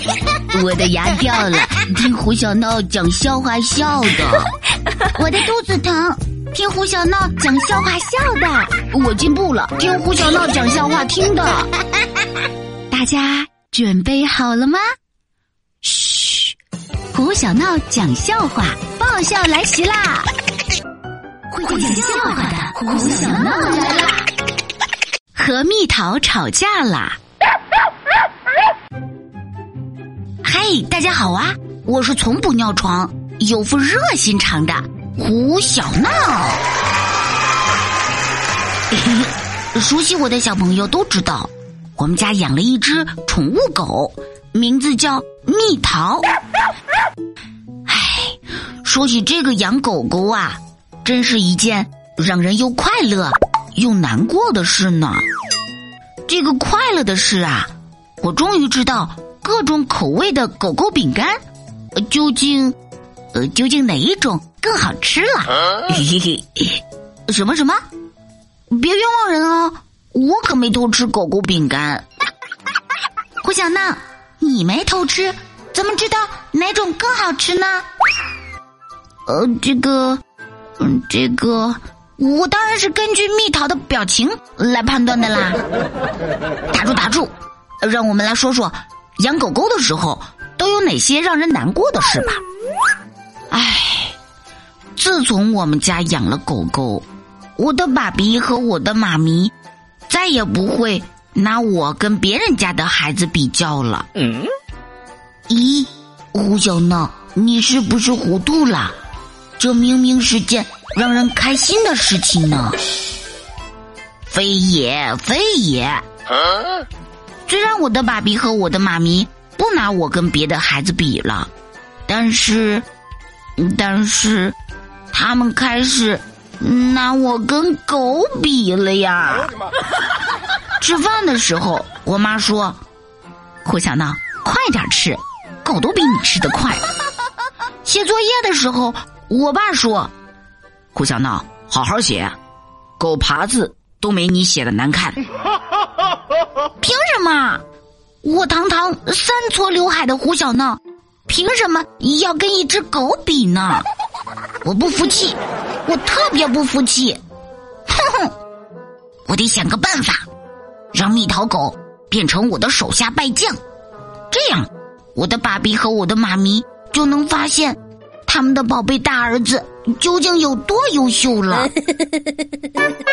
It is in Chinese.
我的牙掉了，听胡小闹讲笑话笑的。我的肚子疼，听胡小闹讲笑话笑的。我进步了，听胡小闹讲笑话听的。大家准备好了吗？嘘，胡小闹讲笑话，爆笑来袭啦！会讲笑话的胡小闹来啦！和蜜桃吵架啦！嗨，大家好啊！我是从不尿床、有副热心肠的胡小闹。熟悉我的小朋友都知道，我们家养了一只宠物狗，名字叫蜜桃。唉，说起这个养狗狗啊，真是一件让人又快乐又难过的事呢。这个快乐的事啊，我终于知道。各种口味的狗狗饼干，究竟，呃，究竟哪一种更好吃了？什么什么？别冤枉人哦！我可没偷吃狗狗饼干。胡小闹，你没偷吃，怎么知道哪种更好吃呢？呃，这个，嗯，这个，我当然是根据蜜桃的表情来判断的啦。打住打住，让我们来说说。养狗狗的时候都有哪些让人难过的事吧？唉，自从我们家养了狗狗，我的爸比和我的妈咪再也不会拿我跟别人家的孩子比较了。嗯？咦，胡小闹，你是不是糊涂了？这明明是件让人开心的事情呢。非也，非也。虽然我的爸比和我的妈咪不拿我跟别的孩子比了，但是，但是，他们开始拿我跟狗比了呀。吃饭的时候，我妈说：“胡小闹，快点吃，狗都比你吃的快。”写作业的时候，我爸说：“胡小闹，好好写，狗爬字都没你写的难看。” 凭什么？我堂堂三撮刘海的胡小闹，凭什么要跟一只狗比呢？我不服气，我特别不服气！哼哼，我得想个办法，让蜜桃狗变成我的手下败将，这样我的爸比和我的妈咪就能发现他们的宝贝大儿子究竟有多优秀了。